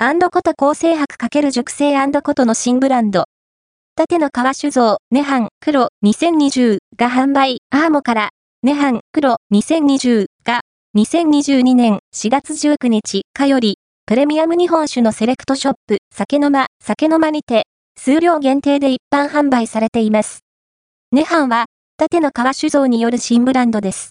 アンドコト構成白×熟成アンドコトの新ブランド。縦の革酒造、ネハン黒2020が販売、アーモから、ネハン黒2020が2022年4月19日かより、プレミアム日本酒のセレクトショップ、酒の間、酒の間にて、数量限定で一般販売されています。ネハンは、縦の川酒造による新ブランドです。